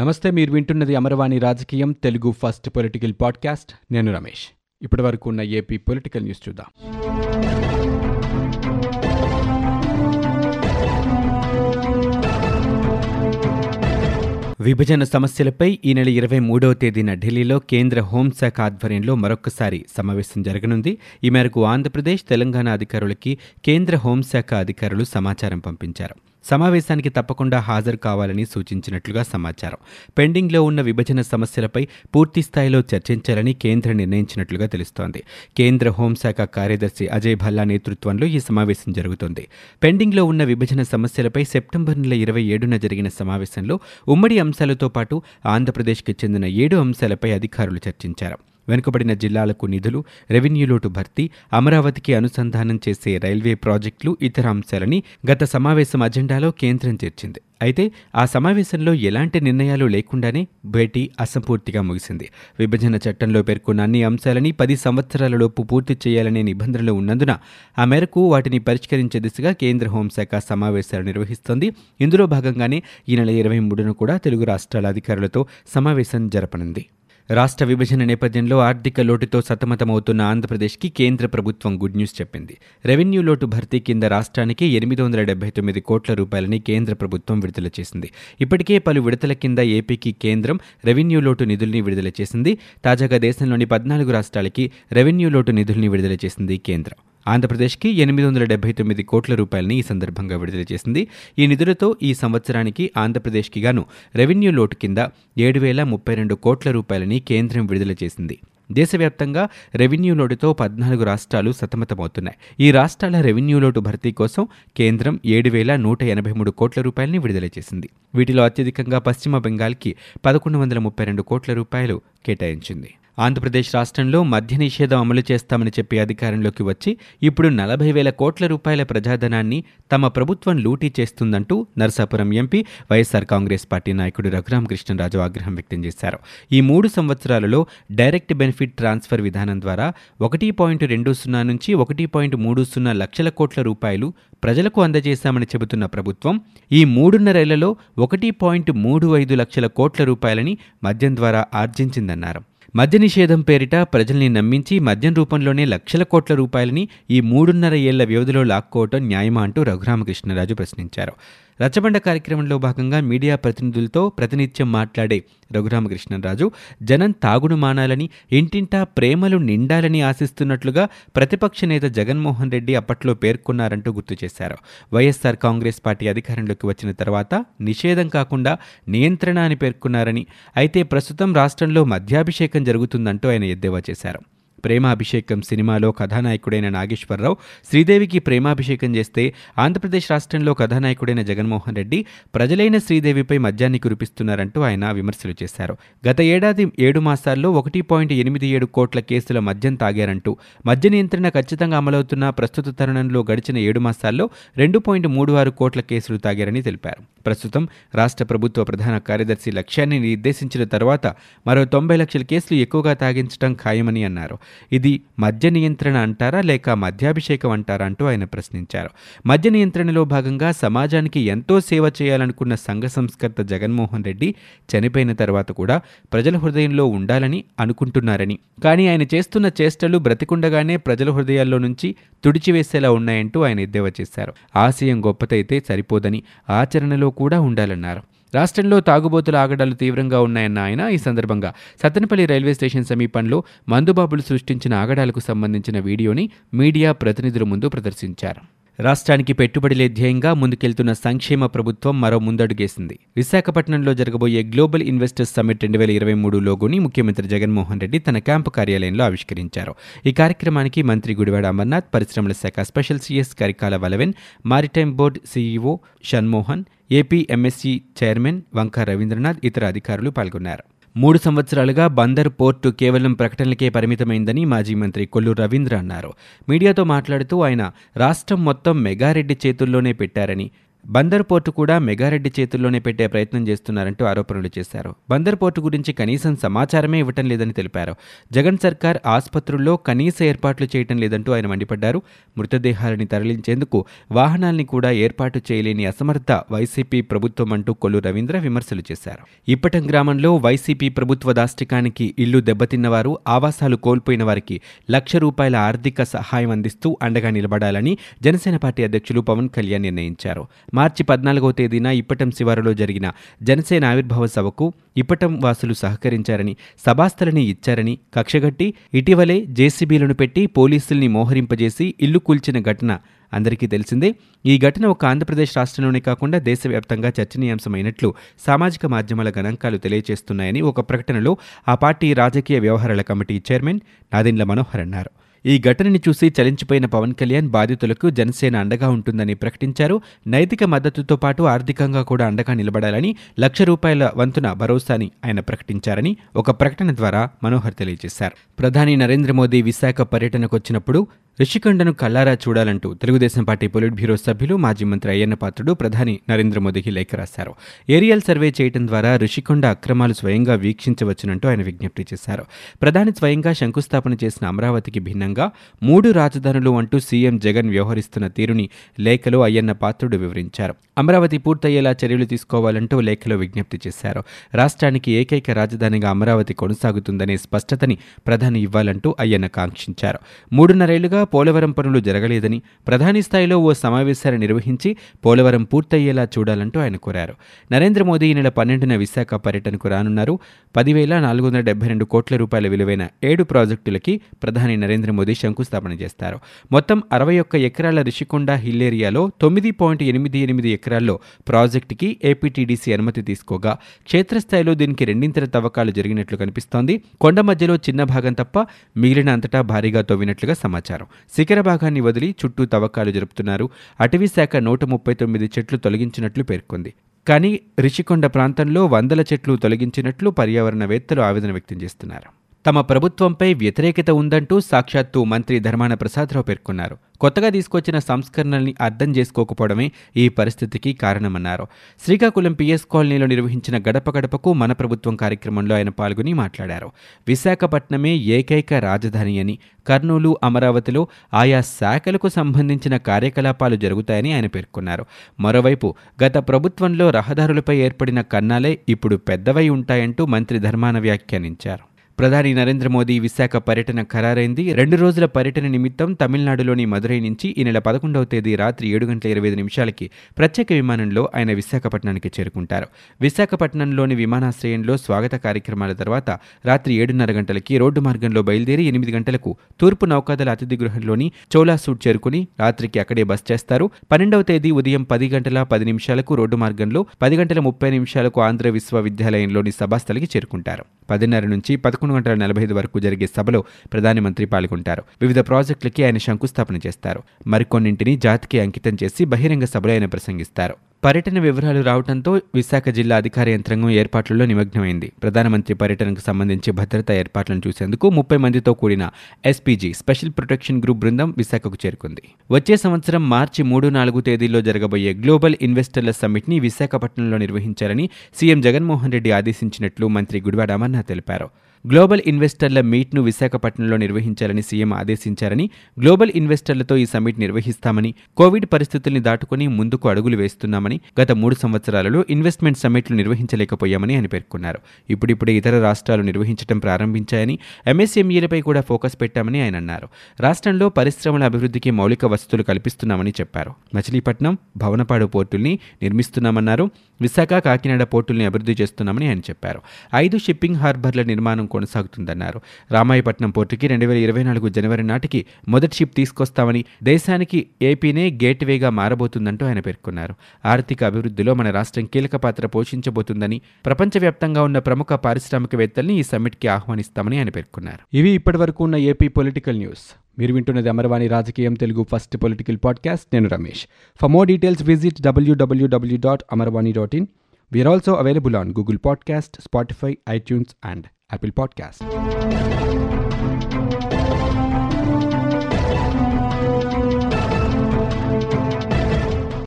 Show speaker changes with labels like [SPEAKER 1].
[SPEAKER 1] నమస్తే మీరు వింటున్నది అమరవాణి రాజకీయం తెలుగు ఫస్ట్ పొలిటికల్ పాడ్కాస్ట్. నేను రమేష్. ఇప్పటి వరకు ఉన్న ఏపీ పొలిటికల్ న్యూస్ చూద్దాం. విభజన సమస్యలపై ఈ నెల ఇరవై మూడవ తేదీన ఢిల్లీలో కేంద్ర హోంశాఖ ఆధ్వర్యంలో మరొకసారి సమావేశం జరగనుంది. ఈ మేరకు ఆంధ్రప్రదేశ్ తెలంగాణ అధికారులకి కేంద్ర హోంశాఖ అధికారులు సమాచారం పంపించారు. సమావేశానికి తప్పకుండా హాజరు కావాలని సూచించినట్లుగా సమాచారం. పెండింగ్లో ఉన్న విభజన సమస్యలపై పూర్తి స్థాయిలో చర్చించాలని కేంద్రం నిర్ణయించినట్లుగా తెలుస్తోంది. కేంద్ర హోంశాఖ కార్యదర్శి అజయ్ భల్లా నేతృత్వంలో ఈ సమావేశం జరుగుతోంది. పెండింగ్లో ఉన్న విభజన సమస్యలపై సెప్టెంబర్ నెల ఇరవై ఏడున జరిగిన సమావేశంలో ఉమ్మడి అంశాలతో పాటు ఆంధ్రప్రదేశ్కి చెందిన ఏడు అంశాలపై అధికారులు చర్చించారు. వెనుకబడిన జిల్లాలకు నిధులు రెవెన్యూ లోటు భర్తీ అమరావతికి అనుసంధానం చేసే రైల్వే ప్రాజెక్టులు ఇతర అంశాలని గత సమావేశం అజెండాలో కేంద్రం చేర్చింది. అయితే ఆ సమావేశంలో ఎలాంటి నిర్ణయాలు లేకుండానే భేటీ అసంపూర్తిగా ముగిసింది. విభజన చట్టంలో పేర్కొన్న అన్ని అంశాలని పది సంవత్సరాలలోపు పూర్తి చేయాలనే నిబంధనలు ఉన్నందున ఆ మేరకు వాటిని పరిష్కరించే దిశగా కేంద్ర హోంశాఖ సమావేశాలు నిర్వహిస్తోంది. ఇందులో భాగంగానే ఈ నెల ఇరవై మూడున కూడా తెలుగు రాష్ట్రాల అధికారులతో సమావేశం జరపనుంది. రాష్ట్ర విభజన నేపథ్యంలో ఆర్థిక లోటుతో సతమతమవుతున్న ఆంధ్రప్రదేశ్కి కేంద్ర ప్రభుత్వం గుడ్ న్యూస్ చెప్పింది. రెవెన్యూ లోటు భర్తీ కింద రాష్ట్రానికి ఎనిమిది వందల డెబ్బై తొమ్మిది కోట్ల రూపాయలని కేంద్ర ప్రభుత్వం విడుదల చేసింది. ఇప్పటికే పలు విడతల కింద ఏపీకి కేంద్రం రెవెన్యూ లోటు నిధుల్ని విడుదల చేసింది. తాజాగా దేశంలోని పద్నాలుగు రాష్ట్రాలకి రెవెన్యూ లోటు నిధుల్ని విడుదల చేసింది కేంద్రం. ఆంధ్రప్రదేశ్కి ఎనిమిది వందల డెబ్బై తొమ్మిది కోట్ల రూపాయలని ఈ సందర్భంగా విడుదల చేసింది. ఈ నిధులతో ఈ సంవత్సరానికి ఆంధ్రప్రదేశ్కి గాను రెవెన్యూ లోటు కింద ఏడు వేల ముప్పై రెండు కోట్ల రూపాయలని కేంద్రం విడుదల చేసింది. దేశవ్యాప్తంగా రెవెన్యూ లోటుతో పద్నాలుగు రాష్ట్రాలు సతమతమవుతున్నాయి. ఈ రాష్ట్రాల రెవెన్యూ లోటు భర్తీ కోసం కేంద్రం ఏడు వేల నూట ఎనభై మూడు కోట్ల రూపాయలని విడుదల చేసింది. వీటిలో అత్యధికంగా పశ్చిమ బెంగాల్కి పదకొండు వందల ముప్పై రెండు కోట్ల రూపాయలు కేటాయించింది. ఆంధ్రప్రదేశ్ రాష్ట్రంలో మద్య నిషేధం అమలు చేస్తామని చెప్పి అధికారంలోకి వచ్చి ఇప్పుడు నలభై వేల కోట్ల రూపాయల ప్రజాధనాన్ని తమ ప్రభుత్వం లూటీ చేస్తుందంటూ నరసాపురం ఎంపీ వైఎస్ఆర్ కాంగ్రెస్ పార్టీ నాయకుడు రఘురామకృష్ణరాజు ఆగ్రహం వ్యక్తం చేశారు. ఈ మూడు సంవత్సరాలలో డైరెక్ట్ బెనిఫిట్ ట్రాన్స్ఫర్ విధానం ద్వారా ఒకటి పాయింట్ రెండు సున్నా నుంచి ఒకటి పాయింట్ మూడు సున్నా లక్షల కోట్ల రూపాయలు ప్రజలకు అందజేశామని చెబుతున్న ప్రభుత్వం ఈ మూడున్నరేళ్ళలో ఒకటి పాయింట్ మూడు ఐదు లక్షల కోట్ల రూపాయలని మద్యం ద్వారా ఆర్జించిందన్నారు. మద్య నిషేధం పేరిట ప్రజల్ని నమ్మించి మద్యం రూపంలోనే లక్షల కోట్ల రూపాయలని ఈ మూడున్నర ఏళ్ళ వ్యవధిలో లాక్కోవటం న్యాయమా అంటూ రఘురామకృష్ణరాజు ప్రశ్నించారు. రచ్చబండ కార్యక్రమంలో భాగంగా మీడియా ప్రతినిధులతో ప్రతినిత్యం మాట్లాడే రఘురామకృష్ణరాజు జనం తాగుడు మానాలని ఇంటింటా ప్రేమలు నిండాలని ఆశిస్తున్నట్లుగా ప్రతిపక్ష నేత జగన్మోహన్ రెడ్డి అప్పట్లో పేర్కొన్నారంటూ గుర్తు చేశారు. వైఎస్సార్ కాంగ్రెస్ పార్టీ అధికారంలోకి వచ్చిన తర్వాత నిషేధం కాకుండా నియంత్రణ అని పేర్కొన్నారని అయితే ప్రస్తుతం రాష్ట్రంలో మద్యాభిషేకం జరుగుతుందంటూ ఆయన ఎద్దేవా చేశారు. ప్రేమాభిషేకం సినిమాలో కథానాయకుడైన నాగేశ్వరరావు శ్రీదేవికి ప్రేమాభిషేకం చేస్తే ఆంధ్రప్రదేశ్ రాష్ట్రంలో కథానాయకుడైన జగన్మోహన్ రెడ్డి ప్రజలైన శ్రీదేవిపై మద్యాన్ని కురిపిస్తున్నారంటూ ఆయన విమర్శలు చేశారు. గత ఏడాది ఏడు మాసాల్లో ఒకటి పాయింట్ ఎనిమిది ఏడు కోట్ల కేసుల మద్యం తాగారంటూ మద్య నియంత్రణ ఖచ్చితంగా అమలవుతున్న ప్రస్తుత తరుణంలో గడిచిన ఏడు మాసాల్లో రెండు పాయింట్ మూడు ఆరు కోట్ల కేసులు తాగారని తెలిపారు. ప్రస్తుతం రాష్ట్ర ప్రభుత్వ ప్రధాన కార్యదర్శి లక్ష్యాన్ని నిర్దేశించిన తర్వాత మరో తొంభై లక్షల కేసులు ఎక్కువగా తాగించడం ఖాయమని అన్నారు. ఇది మద్య నియంత్రణ అంటారా లేక మద్యాభిషేకం అంటారా అంటూ ఆయన ప్రశ్నించారు. మద్య నియంత్రణలో భాగంగా సమాజానికి ఎంతో సేవ చేయాలనుకున్న సంఘ సంస్కర్త జగన్మోహన్ రెడ్డి చనిపోయిన తర్వాత కూడా ప్రజల హృదయంలో ఉండాలని అనుకుంటున్నారని. కానీ ఆయన చేస్తున్న చేష్టలు బ్రతికుండగానే ప్రజల హృదయాల్లో నుంచి తుడిచివేసేలా ఉన్నాయంటూ ఆయన ఎద్దేవా చేశారు. ఆశయం గొప్పతైతే సరిపోదని ఆచరణలో కూడా ఉండాలన్నారు. రాష్ట్రంలో తాగుబోతుల ఆగడాలు తీవ్రంగా ఉన్నాయన్న ఆయన ఈ సందర్భంగా సత్తెనపల్లి రైల్వే స్టేషన్ సమీపంలో మందుబాబులు సృష్టించిన ఆగడాలకు సంబంధించిన వీడియోని మీడియా ప్రతినిధుల ముందు ప్రదర్శించారు. రాష్ట్రానికి పెట్టుబడులే ధ్యేయంగా ముందుకెళ్తున్న సంక్షేమ ప్రభుత్వం మరో ముందడుగేసింది. విశాఖపట్నంలో జరగబోయే గ్లోబల్ ఇన్వెస్టర్స్ సమ్మిట్ రెండు వేల ఇరవై మూడు లోగోని ముఖ్యమంత్రి జగన్మోహన్ రెడ్డి తన క్యాంపు కార్యాలయంలో ఆవిష్కరించారు. ఈ కార్యక్రమానికి మంత్రి గుడివాడ అమర్నాథ్ పరిశ్రమల శాఖ special CS Karikala Valaven maritime board CEO Shanmohan AP MSC chairman Vanka Ravindranath ఇతర అధికారులు పాల్గొన్నారు. మూడు సంవత్సరాలుగా బందర్ పోర్టు కేవలం ప్రకటనలకే పరిమితమైందని మాజీ మంత్రి కొల్లు రవీంద్ర అన్నారు. మీడియాతో మాట్లాడుతూ ఆయన రాష్ట్రం మొత్తం మెగారెడ్డి చేతుల్లోనే పెట్టారని బందర్ పోర్టు కూడా మెగారెడ్డి చేతుల్లోనే పెట్టే ప్రయత్నం చేస్తున్నారంటూ ఆరోపణలు చేశారు. బందర్ పోర్టు గురించి కనీసం సమాచారమే ఇవ్వటం లేదని తెలిపారు. జగన్ సర్కార్ ఆసుపత్రుల్లో కనీస ఏర్పాట్లు చేయటం లేదంటూ ఆయన మండిపడ్డారు. మృతదేహాలని తరలించేందుకు వాహనాల్ని కూడా ఏర్పాటు చేయలేని అసమర్థ వైసీపీ ప్రభుత్వం అంటూ కొల్లు రవీంద్ర విమర్శలు చేశారు. ఇప్పటం గ్రామంలో వైసీపీ ప్రభుత్వ దాష్టికానికి ఇల్లు దెబ్బతిన్నవారు ఆవాసాలు కోల్పోయిన వారికి లక్ష రూపాయల ఆర్థిక సహాయం అందిస్తూ అండగా నిలబడాలని జనసేన పార్టీ అధ్యక్షులు పవన్ కళ్యాణ్ నిర్ణయించారు. మార్చి పద్నాలుగవ తేదీన ఇప్పటం శివారులో జరిగిన జనసేన ఆవిర్భావ సభకు ఇప్పటం వాసులు సహకరించారని సభాస్థలని ఇచ్చారని కక్షగట్టి ఇటీవలే జేసీబీలను పెట్టి పోలీసుల్ని మోహరింపజేసి ఇల్లు కూల్చిన ఘటన అందరికీ తెలిసిందే. ఈ ఘటన ఒక ఆంధ్రప్రదేశ్ రాష్ట్రంలోనే కాకుండా దేశవ్యాప్తంగా చర్చనీయాంశమైనట్లు సామాజిక మాధ్యమాల గణాంకాలు తెలియజేస్తున్నాయని ఒక ప్రకటనలో ఆ పార్టీ రాజకీయ వ్యవహారాల కమిటీ చైర్మన్ నాదెండ్ల మనోహర్ అన్నారు. ఈ ఘటనని చూసి చలించిపోయిన పవన్ కళ్యాణ్ బాధితులకు జనసేన అండగా ఉంటుందని ప్రకటించారు. నైతిక మద్దతుతో పాటు ఆర్థికంగా కూడా అండగా నిలబడాలని లక్ష రూపాయల వంతున భరోసాని ఆయన ప్రకటించారని ఒక ప్రకటన ద్వారా మనోహర్ తెలియజేశారు. ప్రధాని నరేంద్ర మోదీ విశాఖ పర్యటనకు వచ్చినప్పుడు రిషికొండను కల్లారా చూడాలంటూ తెలుగుదేశం పార్టీ పొలిట్ బ్యూరో సభ్యులు మాజీ మంత్రి అయ్యన్న పాత్రుడు ప్రధాని నరేంద్ర మోదీకి లేఖ రాశారు. ఏరియల్ సర్వే చేయడం ద్వారా రిషికొండ అక్రమాలు స్వయంగా వీక్షించవచ్చునంటూ ఆయన విజ్ఞప్తి చేశారు. ప్రధాని స్వయంగా శంకుస్థాపన చేసిన అమరావతికి భిన్నంగా మూడు రాజధానులు అంటూ సీఎం జగన్ వ్యవహరిస్తున్న తీరుని లేఖలో అయ్యన్న పాత్రుడు వివరించారు. అమరావతి పూర్తయ్యేలా చర్యలు తీసుకోవాలంటూ లేఖలో విజ్ఞప్తి చేశారు. రాష్ట్రానికి ఏకైక రాజధానిగా అమరావతి కొనసాగుతుందనే స్పష్టతని ప్రధాని ఇవ్వాలంటూ అయ్యన్న కాంక్షించారు. మూడున్నరేళ్ళుగా పోలవరం పనులు జరగలేదని ప్రధాని స్థాయిలో ఓ సమావేశాన్ని నిర్వహించి పోలవరం పూర్తయ్యేలా చూడాలంటూ ఆయన కోరారు. నరేంద్ర మోదీ ఈ నెల పన్నెండున విశాఖ పర్యటనకు రానున్నారు. పదివేల నాలుగు వందల డెబ్బై రెండు కోట్ల రూపాయల విలువైన ఏడు ప్రాజెక్టులకి ప్రధాని నరేంద్ర మోదీ శంకుస్థాపన చేస్తారు. మొత్తం అరవై ఒక్క ఎకరాల రిషికొండ హిల్ ఏరియాలో తొమ్మిది పాయింట్ ఎనిమిది ఎనిమిది ఎకరాల్లో ప్రాజెక్టుకి ఏపీటీడీసీ అనుమతి తీసుకోగా క్షేత్రస్థాయిలో దీనికి రెండింతల తవ్వకాలు జరిగినట్లు కనిపిస్తోంది. కొండ మధ్యలో చిన్న భాగం తప్ప మిగిలిన అంతటా భారీగా తవ్వినట్లుగా సమాచారం. శిఖర భాగాన్ని వదిలి చుట్టూ తవ్వకాలు జరుపుతున్నారు. అటవీ శాఖ నూట ముప్పై తొమ్మిది చెట్లు తొలగించినట్లు పేర్కొంది. కానీ రిషికొండ ప్రాంతంలో వందల చెట్లు తొలగించినట్లు పర్యావరణవేత్తలు ఆవేదన వ్యక్తం చేస్తున్నారు. తమ ప్రభుత్వంపై వ్యతిరేకత ఉందంటూ సాక్షాత్తు మంత్రి ధర్మాన ప్రసాదరావు పేర్కొన్నారు. కొత్తగా తీసుకొచ్చిన సంస్కరణల్ని అర్థం చేసుకోకపోవడమే ఈ పరిస్థితికి కారణమన్నారు. శ్రీకాకుళం పిఎస్ కాలనీలో నిర్వహించిన గడప గడపకు మన ప్రభుత్వం కార్యక్రమంలో ఆయన పాల్గొని మాట్లాడారు. విశాఖపట్నమే ఏకైక రాజధాని అని కర్నూలు అమరావతిలో ఆయా శాఖలకు సంబంధించిన కార్యకలాపాలు జరుగుతాయని ఆయన పేర్కొన్నారు. మరోవైపు గత ప్రభుత్వంలో రహదారులపై ఏర్పడిన కన్నాలే ఇప్పుడు పెద్దవై ఉంటాయంటూ మంత్రి ధర్మాన వ్యాఖ్యానించారు. ప్రధాని నరేంద్ర మోదీ విశాఖ పర్యటన ఖరారైంది. రెండు రోజుల పర్యటన నిమిత్తం తమిళనాడులోని మదురై నుంచి ఈ నెల పదకొండవ తేదీ రాత్రి ఏడు గంటల ఇరవై ఐదు నిమిషాలకి ప్రత్యేక విమానంలో ఆయన విశాఖపట్నానికి చేరుకుంటారు. విశాఖపట్నంలోని విమానాశ్రయంలో స్వాగత కార్యక్రమాల తర్వాత రాత్రి ఏడున్నర గంటలకి రోడ్డు మార్గంలో బయలుదేరి ఎనిమిది గంటలకు తూర్పు నౌకాదళ అతిథి గృహంలోని చోలా సూట్ చేరుకుని రాత్రికి అక్కడే బస్ చేస్తారు. పన్నెండవ తేదీ ఉదయం పది గంటల పది నిమిషాలకు రోడ్డు మార్గంలో పది గంటల ముప్పై నిమిషాలకు ఆంధ్ర విశ్వవిద్యాలయంలోని సభాస్థలికి చేరుకుంటారు. పదిన్నర నుంచి పదకొండు గంటల నలభై ఐదు వరకు జరిగే సభలో ప్రధానమంత్రి పాల్గొంటారు. వివిధ ప్రాజెక్టులకి ఆయన శంకుస్థాపన చేస్తారు. మరికొన్నింటిని జాతికి అంకితం చేసి బహిరంగ సభలో ఆయన ప్రసంగిస్తారు. పర్యటన వివరాలు రావడంతో విశాఖ జిల్లా అధికార యంత్రాంగం ఏర్పాట్లలో నిమగ్నమైంది. ప్రధానమంత్రి పర్యటనకు సంబంధించి భద్రతా ఏర్పాట్లను చూసేందుకు ముప్పై మందితో కూడిన ఎస్పీజీ స్పెషల్ ప్రొటెక్షన్ గ్రూప్ బృందం విశాఖకు చేరుకుంది. వచ్చే సంవత్సరం మార్చి మూడు నాలుగు తేదీల్లో జరగబోయే గ్లోబల్ ఇన్వెస్టర్ల సమ్మిట్ని విశాఖపట్నంలో నిర్వహించాలని సీఎం జగన్మోహన్ రెడ్డి ఆదేశించినట్లు మంత్రి గుడివాడ అమర్నాథ్ తెలిపారు. గ్లోబల్ ఇన్వెస్టర్ల మీట్ను విశాఖపట్నంలో నిర్వహించాలని సీఎం ఆదేశించారని గ్లోబల్ ఇన్వెస్టర్లతో ఈ సమ్మిట్ నిర్వహిస్తామని కోవిడ్ పరిస్థితుల్ని దాటుకుని ముందుకు అడుగులు వేస్తున్నామని గత మూడు సంవత్సరాలలో ఇన్వెస్ట్మెంట్ సమ్మిట్లు నిర్వహించలేకపోయామని ఆయన పేర్కొన్నారు. ఇప్పుడిప్పుడే ఇతర రాష్ట్రాలు నిర్వహించడం ప్రారంభించాయని ఎంఎస్ఎంఈలపై కూడా ఫోకస్ పెట్టామని ఆయన అన్నారు. రాష్ట్రంలో పరిశ్రమల అభివృద్ధికి మౌలిక వసతులు కల్పిస్తున్నామని చెప్పారు. మచిలీపట్నం భవనపాడు పోర్టుల్ని నిర్మిస్తున్నామన్నారు. విశాఖ కాకినాడ పోర్టుల్ని అభివృద్ధి చేస్తున్నామని ఆయన చెప్పారు. ఐదు షిప్పింగ్ హార్బర్ల నిర్మాణం కొనసాగుతుందన్నారు. రామాయపట్నం పోర్టుకి రెండు వేల ఇరవై నాలుగు జనవరి నాటికి మొదటి షిప్ తీసుకొస్తామని దేశానికి ఏపీనే గేట్వేగా మారబోతుందంటూ ఆయన పేర్కొన్నారు. ఆర్థిక అభివృద్ధిలో మన రాష్ట్రం కీలక పాత్ర పోషించబోతుందని ప్రపంచవ్యాప్తంగా ఉన్న ప్రముఖ పారిశ్రామికవేత్తల్ని ఈ సమ్మిట్కి ఆహ్వానిస్తామని ఆయన పేర్కొన్నారు. ఇవి ఇప్పటివరకు ఉన్న ఏపీ పొలిటికల్ న్యూస్. మీరు వింటున్నది అమర్వాణి రాజకీయం తెలుగు ఫస్ట్ పొలిటికల్ పాడ్కాస్ట్. నేను Ramesh. For more details visit WWW dot Amarvani dot in. We're also available on Google podcast Spotify iTunes and Apple Podcast.